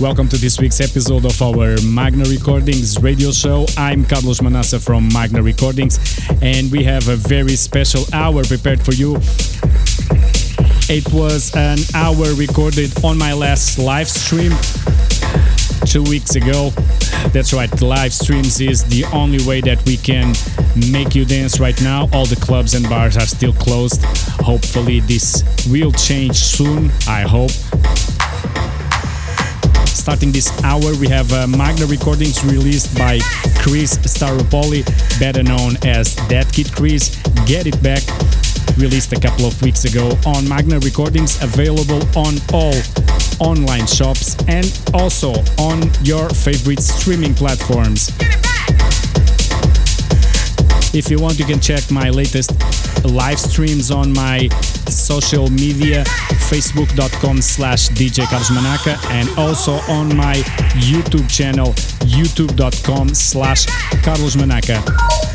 Welcome to this week's episode of our Magna Recordings radio show. I'm Carlos Manaça from Magna Recordings, and we have a very special hour prepared for you. It was an hour recorded on my last live stream two weeks ago. That's right, live streams is the only way that we can make you dance right now. All the clubs and bars are still closed. Hopefully, this will change soon. I hope. Starting this hour, we have uh, Magna recordings released by Chris Staropoli, better known as Dead Kid Chris. Get It Back, released a couple of weeks ago on Magna Recordings, available on all online shops and also on your favorite streaming platforms. If you want, you can check my latest live streams on my social media, facebook.com slash DJ Carlos and also on my YouTube channel, youtube.com slash Carlos.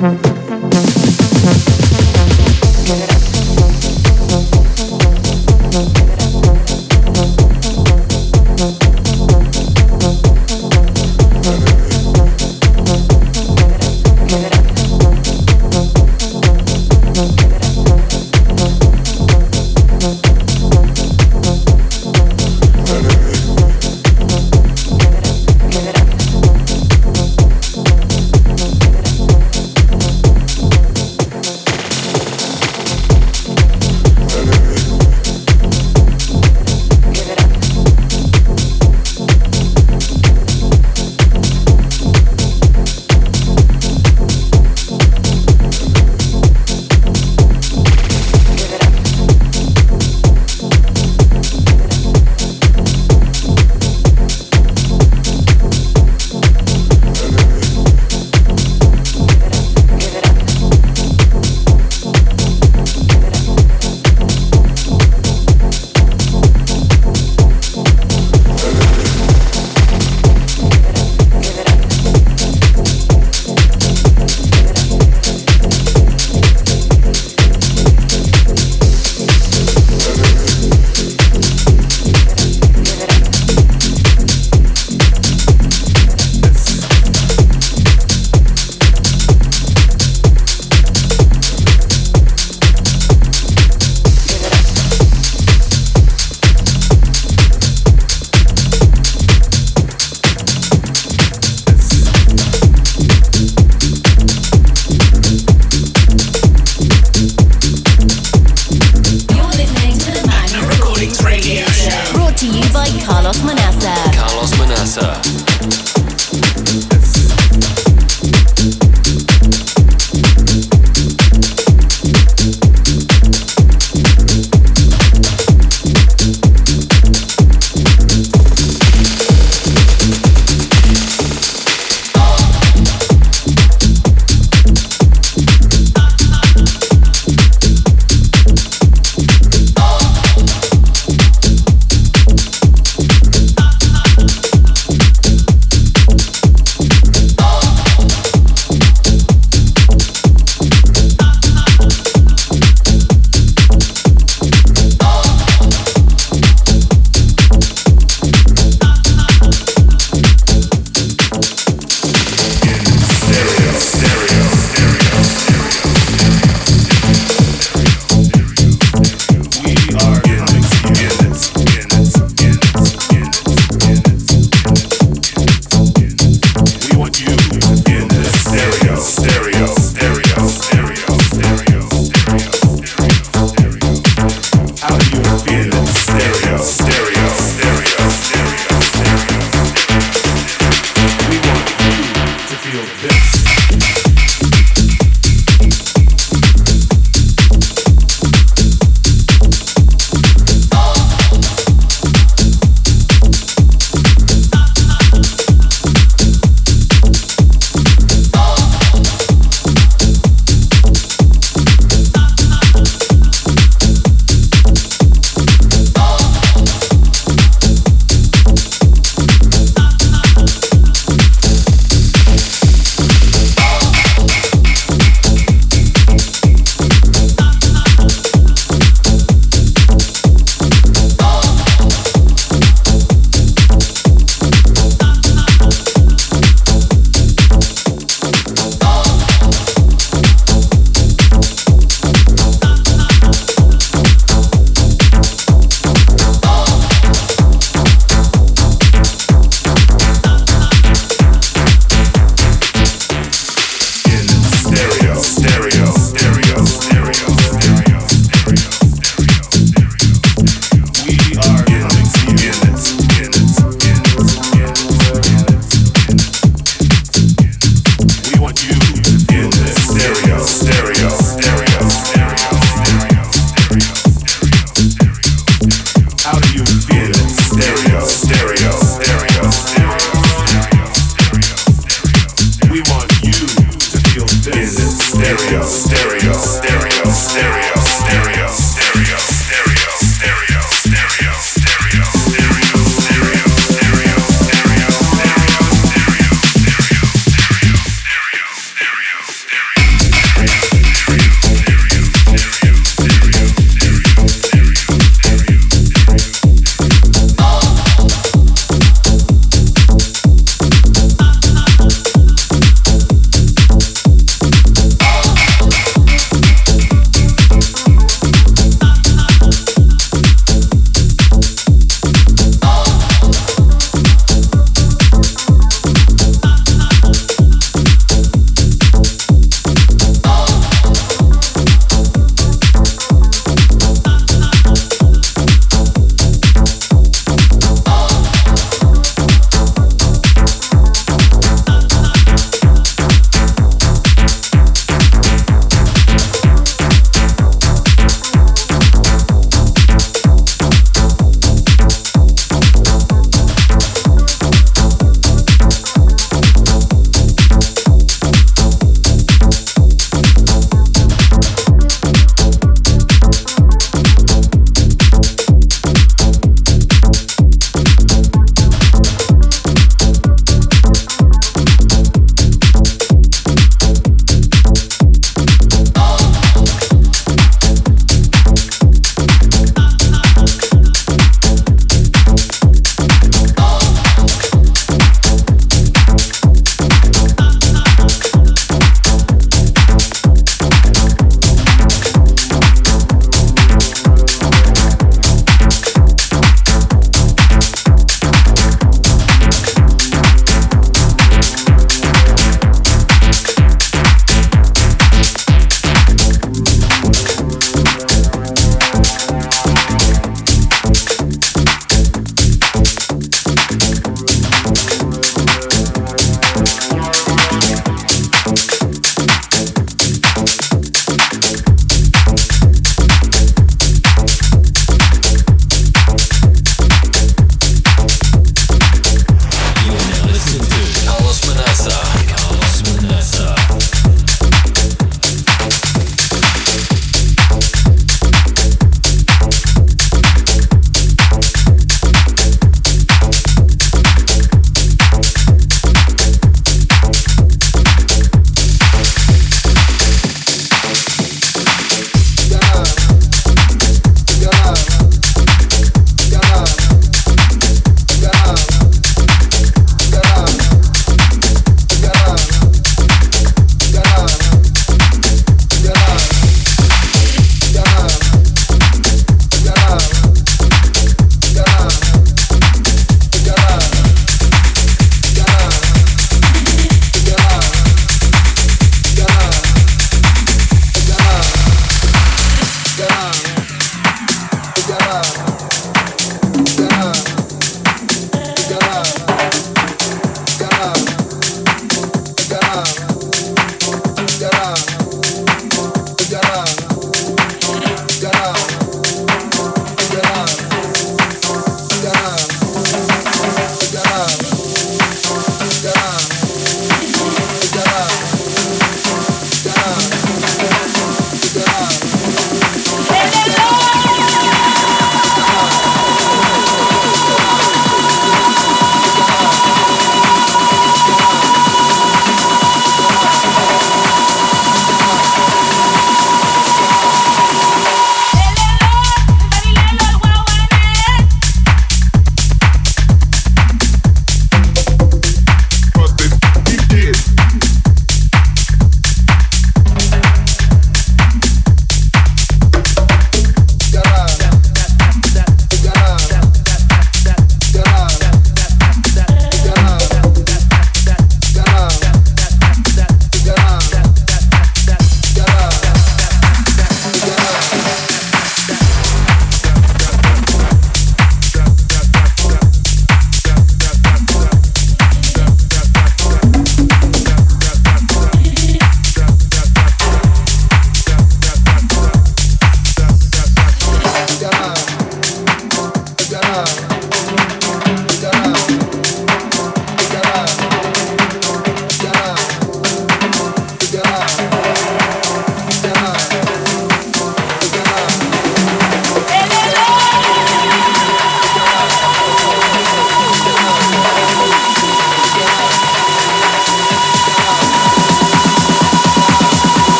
Mm-hmm.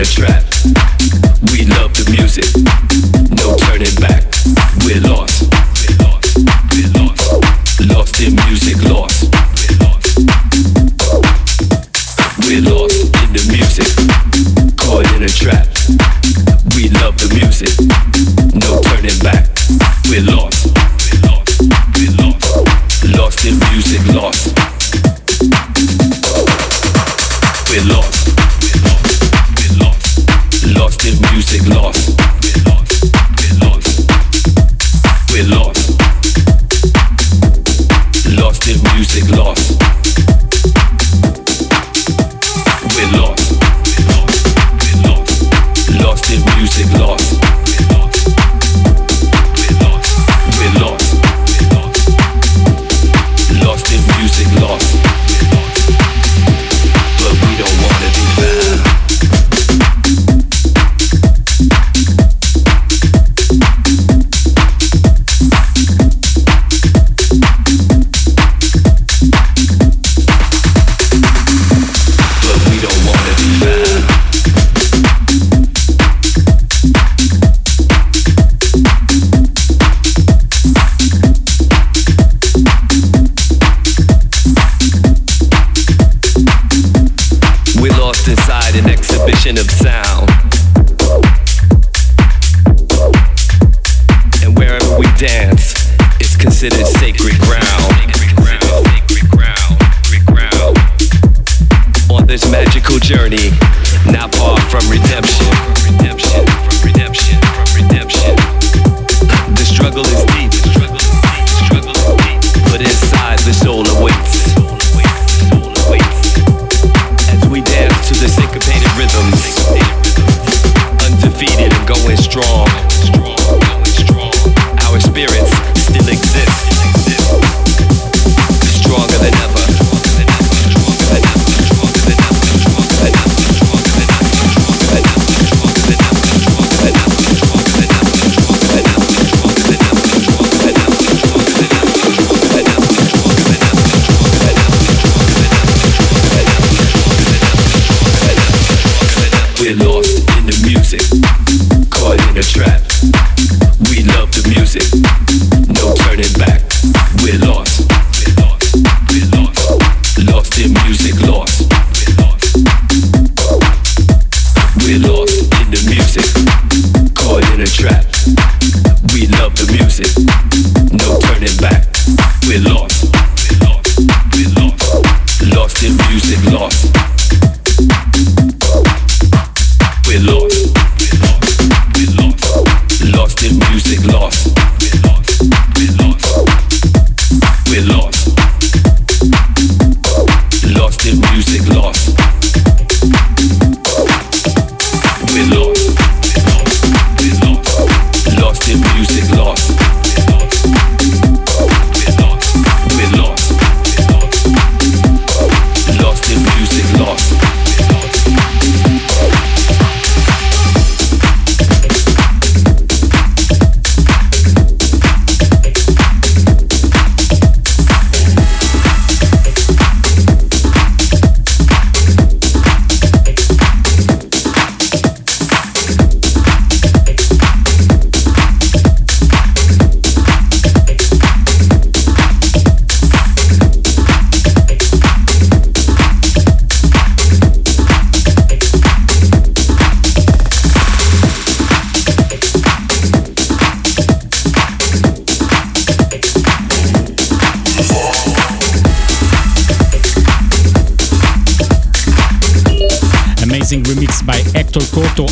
A trap. We love the music, inside the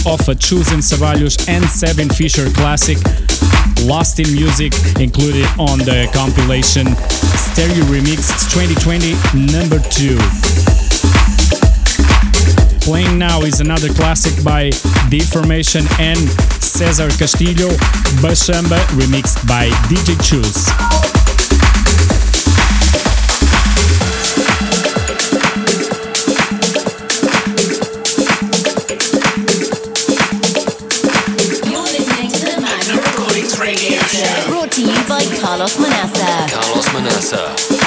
of a Chus & Ceballos and Seven Fisher classic Lost in Music included on the compilation Stereo Remix 2020 number 2. Playing now is another classic by Deformation and Cesar Castillo, Bashamba remixed by DJ Chus. Carlos Manaça. Carlos Manaça.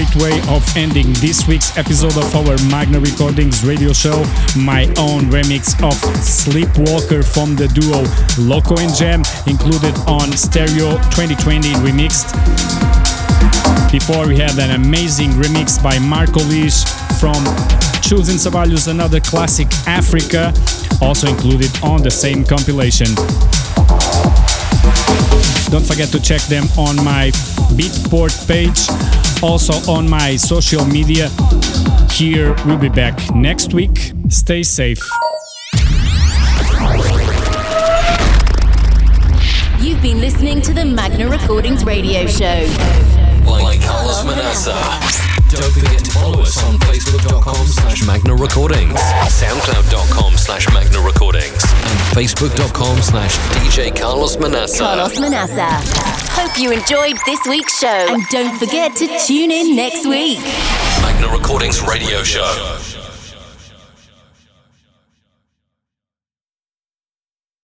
Great way of ending this week's episode of our Magna Recordings radio show. My own remix of Sleepwalker from the duo Loco and Jam, included on Stereo 2020 remixed. Before we had an amazing remix by Marco Lys from Chus & Ceballos, another classic Africa, also included on the same compilation. Don't forget to check them on my Beatport page, also on my social media. Here, we'll be back next week. Stay safe. You've been listening to the Magna Recordings radio show. Like Carlos Manaça. Don't forget to follow us on facebook.com slash Magna Recordings, soundcloud.com slash Magna Recordings, and facebook.com slash DJ Carlos Manaça. Carlos Manaça. Hope you enjoyed this week's show. And don't forget to tune in next week. Magna Recordings Radio Show.